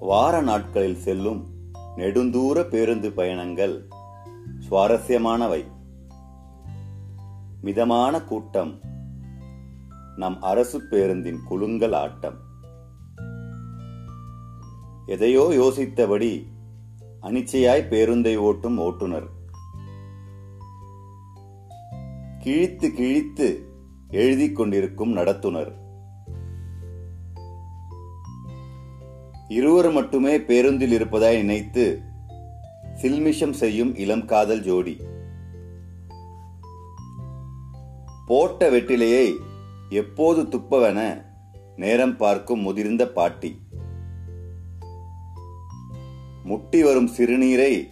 வார நாட்களில் செல்லும் நெடுந்தூர பேருந்து பயணங்கள் சுவாரஸ்யமானவை. மிதமான கூட்டம் நம் அரசு பேருந்தின் குலுங்கல் ஆட்டம். எதையோ யோசித்தபடி அனிச்சையாய் பேருந்தை ஓட்டும் ஓட்டுநர். கிழித்து கிழித்து எழுதிக் கொண்டிருக்கும் நடத்துனர். இருவர் மட்டுமே பேருந்தில் இருப்பதாய் நினைத்து சில்மிஷம் செய்யும் இளம் காதல் ஜோடி. போட்ட வெட்டிலையை எப்போது துப்பவென நேரம் பார்க்கும் முதிர்ந்த பாட்டி. முட்டி வரும் சிறுநீரை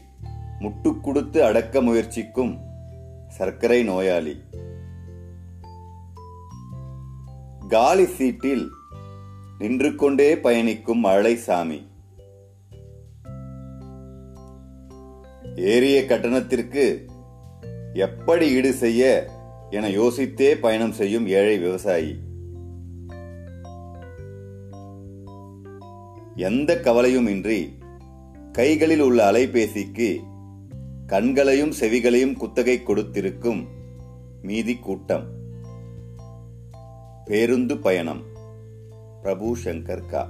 முட்டு கொடுத்து அடக்க முயற்சிக்கும் சர்க்கரை நோயாளி. காலி சீட்டில் நின்று கொண்டே பயணிக்கும் மழை சாமி ஏறிய கட்டணத்திற்கு எப்படி ஈடு செய்ய என யோசித்தே பயணம் செய்யும் ஏழை விவசாயி. எந்த கவலையும் இன்றி கைகளில் உள்ள அலைபேசிக்கு கண்களையும் செவிகளையும் குத்தகை கொடுத்திருக்கும் மீதி கூட்டம். பேருந்து பயணம். प्रभु शंकर का